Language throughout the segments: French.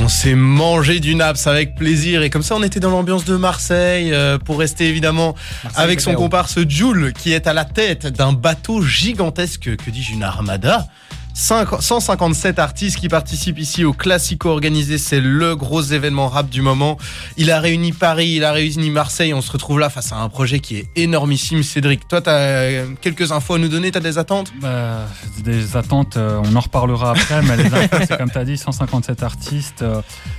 on s'est mangé du naps avec plaisir. Et comme ça on était dans l'ambiance de Marseille euh, pour rester évidemment avec son comparse Jules qui est à la tête d'un bateau gigantesque, que dis-je, une armada 157 artistes qui participent ici au Classico organisé. C'est le gros événement rap du moment. Il a réuni Paris, il a réuni Marseille. On se retrouve là face à un projet qui est énormissime. Cédric, toi, tu as quelques infos à nous donner? Tu as des attentes? Bah, Des attentes, euh, on en reparlera après. mais les infos, c'est comme tu as dit, 157 artistes,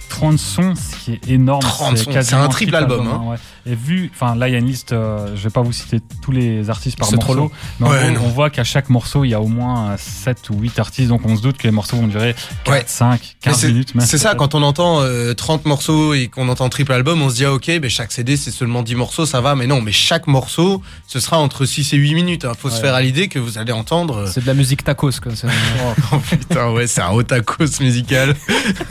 30 euh, sons, ce qui est énorme. 30 sons, c'est un triple album. hein. Hein, Et vu, enfin là, il y a une liste, euh, je vais pas vous citer tous les artistes par morceau. Mais on voit qu'à chaque morceau, il y a au moins 7 ou 8 artistes donc on se doute que les morceaux vont durer 4, 5, 15 minutes. C'est ça, quand on entend 30 euh, morceaux et qu'on entend triple album, on se dit ah, ok, mais chaque CD c'est seulement 10 morceaux, ça va, mais non, mais chaque morceau, ce sera entre 6 et 8 minutes. Il hein. faut se faire à l'idée que vous allez entendre. Euh, c'est de la musique tacos, quoi. oh, putain, ouais, c'est un haut tacos musical.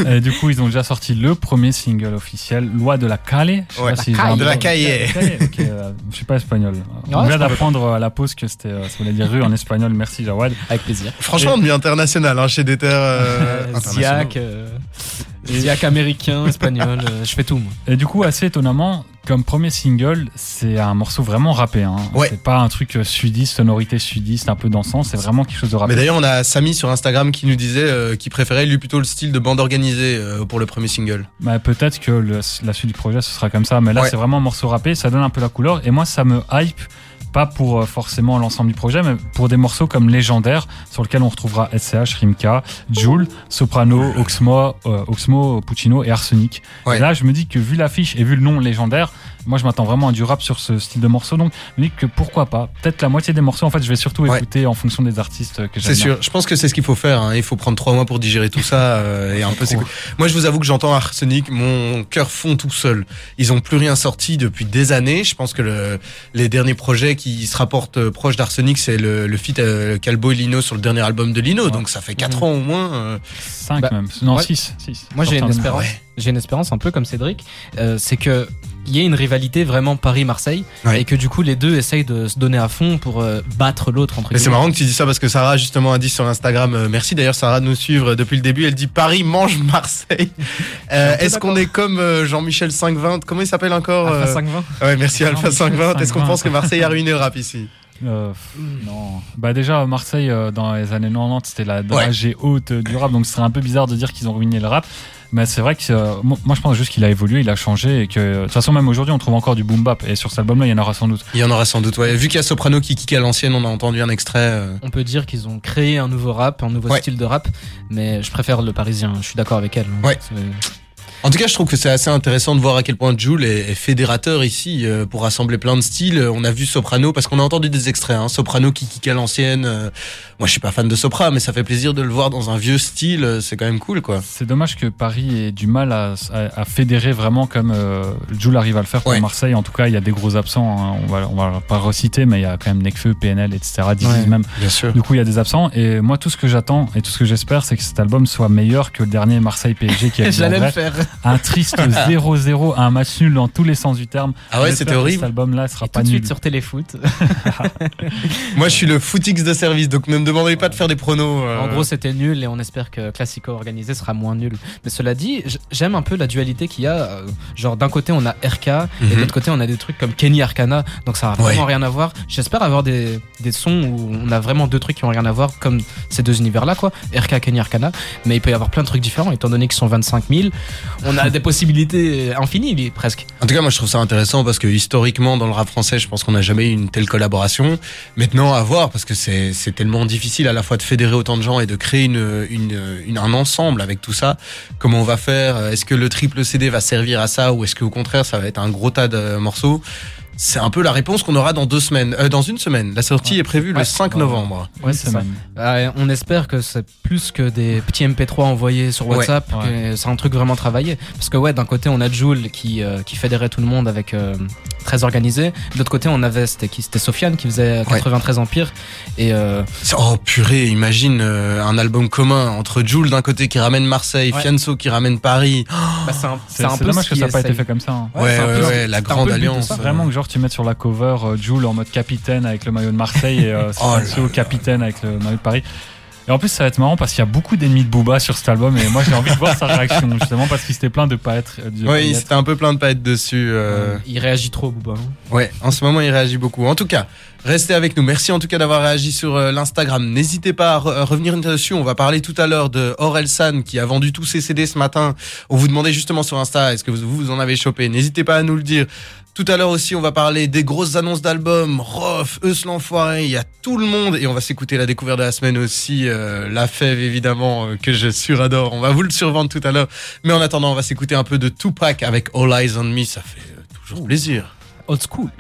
et du coup, ils ont déjà sorti le premier single officiel, Loi de la Cale. Ouais, de la Calle. Euh, je suis pas espagnol. on vient d'apprendre à la pause que c'était, ça voulait dire rue en espagnol. Merci Jawad. Avec plaisir. Franchement, on devient international hein, chez des terres euh, Ziac, euh, Ziac américain, espagnol, euh, je fais tout moi. Et du coup, assez étonnamment, comme premier single, c'est un morceau vraiment rappé. Hein. C'est pas un truc sudiste, sonorité sudiste, un peu dansant, c'est vraiment quelque chose de rappé. Mais d'ailleurs, on a Samy sur Instagram qui nous disait qu'il préférait lui plutôt le style de bande organisée pour le premier single. Bah, Peut-être que la suite du projet ce sera comme ça, mais là c'est vraiment un morceau rappé, ça donne un peu la couleur et moi ça me hype pas pour euh, forcément l'ensemble du projet, mais pour des morceaux comme Légendaire, sur lequel on retrouvera SCH, Rimka, Joule, Soprano, Oxmo, euh, Oxmo, Puccino et Arsenic. Et là, je me dis que vu l'affiche et vu le nom Légendaire, moi, je m'attends vraiment à du rap sur ce style de morceau. Donc, je me dis que pourquoi pas. Peut-être la moitié des morceaux, en fait, je vais surtout écouter en fonction des artistes que j'aime. C'est sûr. Je pense que c'est ce qu'il faut faire. Hein. Il faut prendre trois mois pour digérer tout ça. Euh, et un peu. Moi, je vous avoue que j'entends Arsenic, mon cœur fond tout seul. Ils ont plus rien sorti depuis des années. Je pense que le, les derniers projets qui se rapportent euh, proches d'Arsenic, c'est le, le feat euh, Calbo et Lino sur le dernier album de Lino. Donc, ça fait quatre mmh. ans au moins. Euh... Cinq bah, même. Non, six. Moi, j'ai une espérance. J'ai une espérance un peu comme Cédric. c'est que il y a une rivalité vraiment Paris-Marseille et que du coup les deux essayent de se donner à fond pour euh, battre l'autre entre C'est marrant que tu dis ça parce que Sarah justement a dit sur Instagram euh, merci d'ailleurs Sarah de nous suivre depuis le début. Elle dit Paris mange Marseille. Euh, est-ce qu'on est comme Jean-Michel 520 comment il s'appelle encore Alpha 520 ouais merci Alpha 520 est-ce qu'on pense que Marseille a ruiné le rap ici? Non. Bah déjà Marseille dans les années 90 c'était la dragée haute du rap. Donc ce serait un peu bizarre de dire qu'ils ont ruiné le rap. Mais c'est vrai que euh, moi je pense juste qu'il a évolué, il a changé et que de toute façon même aujourd'hui on trouve encore du boom bap et sur cet album là il y en aura sans doute. Il y en aura sans doute. Ouais. Vu qu'il y a Soprano qui kick à l'ancienne, on a entendu un extrait. Euh. On peut dire qu'ils ont créé un nouveau rap, un nouveau style de rap, mais je préfère le parisien. Je suis d'accord avec elle. Ouais. En tout cas, je trouve que c'est assez intéressant de voir à quel point Jules est, fédérateur ici euh, pour rassembler plein de styles. On a vu Soprano parce qu'on a entendu des extraits. Hein. Soprano qui kick à l'ancienne. Euh, moi, je suis pas fan de Sopra, mais ça fait plaisir de le voir dans un vieux style. Euh, c'est quand même cool, quoi. C'est dommage que Paris ait du mal à, à, fédérer vraiment comme Jules arrive à le faire pour Marseille. En tout cas, il y a des gros absents. Hein. On va on va pas reciter, mais il y a quand même Necfeu, PNL, etc. même. Bien sûr. Du coup, il y a des absents. Et moi, tout ce que j'attends et tout ce que j'espère, c'est que cet album soit meilleur que le dernier Marseille PSG qui a J'allais le faire. Un triste 0-0, un match nul dans tous les sens du terme. Ah ouais, c'était horrible. Cet album-là sera pas tout de suite sur Téléfoot. Moi, je suis le footix de service, donc ne me demandez pas de faire des pronos. Euh. En gros, c'était nul et on espère que Classico organisé sera moins nul. Mais cela dit, j'aime un peu la dualité qu'il y a. Euh, genre, d'un côté, on a RK et de mhm. l'autre côté, on a des trucs comme Kenny Arcana. Donc, ça a vraiment rien à voir. J'espère avoir des, des sons où on a vraiment deux trucs qui ont rien à voir, comme ces deux univers-là, quoi. RK, Kenny Arcana. Mais il peut y avoir plein de trucs différents, étant donné qu'ils sont 25 000. On a des possibilités infinie, presque. En tout cas, moi, je trouve ça intéressant parce que historiquement, dans le rap français, je pense qu'on n'a jamais eu une telle collaboration. Maintenant, à voir, parce que c'est tellement difficile à la fois de fédérer autant de gens et de créer un ensemble avec tout ça. Comment on va faire? Est-ce que le triple CD va servir à ça ou est-ce qu'au contraire, ça va être un gros tas de morceaux? C'est un peu la réponse qu'on aura dans deux semaines, euh, dans une semaine. La sortie est prévue le 5 novembre. Ouais, c'est ça. On espère que c'est plus que des petits MP3 envoyés sur WhatsApp, c'est un truc vraiment travaillé. Parce que ouais, d'un côté on a Jules qui euh, qui fédérait tout le monde avec euh, très organisé. De l'autre côté on avait c'était qui? C'était Sofiane qui faisait 93 Empire et oh purée, imagine un album commun entre Jules d'un côté qui ramène Marseille, Fianso qui ramène Paris. Bah, c'est un, peu dommage que ça n'a pas été fait comme ça. Hein. Ouais, ouais, la grande alliance. Vraiment que genre tu mets sur la cover euh, Jules en mode capitaine avec le maillot de Marseille et euh, oh capitaine avec le maillot de Paris. Et en plus, ça va être marrant parce qu'il y a beaucoup d'ennemis de Booba sur cet album et moi j'ai envie de voir sa réaction justement parce qu'il s'était plein de pas être. oui, c'était un peu plein de pas être dessus. Euh. Il réagit trop, Booba. Hein. Ouais, en ce moment il réagit beaucoup. En tout cas, restez avec nous. Merci en tout cas d'avoir réagi sur euh, l'Instagram. N'hésitez pas à, revenir dessus. On va parler tout à l'heure de Orelsan qui a vendu tous ses CD ce matin. On vous demandait justement sur Insta, est-ce que vous, vous en avez chopé? N'hésitez pas à nous le dire. Tout à l'heure aussi, on va parler des grosses annonces d'albums. Rof, Eus l'enfoiré, il y a tout le monde. Et on va s'écouter la découverte de la semaine aussi. Euh, la fève, évidemment, euh, que je suradore. On va vous le survendre tout à l'heure. Mais en attendant, on va s'écouter un peu de Tupac avec All Eyes on Me. Ça fait euh, toujours plaisir. Old school.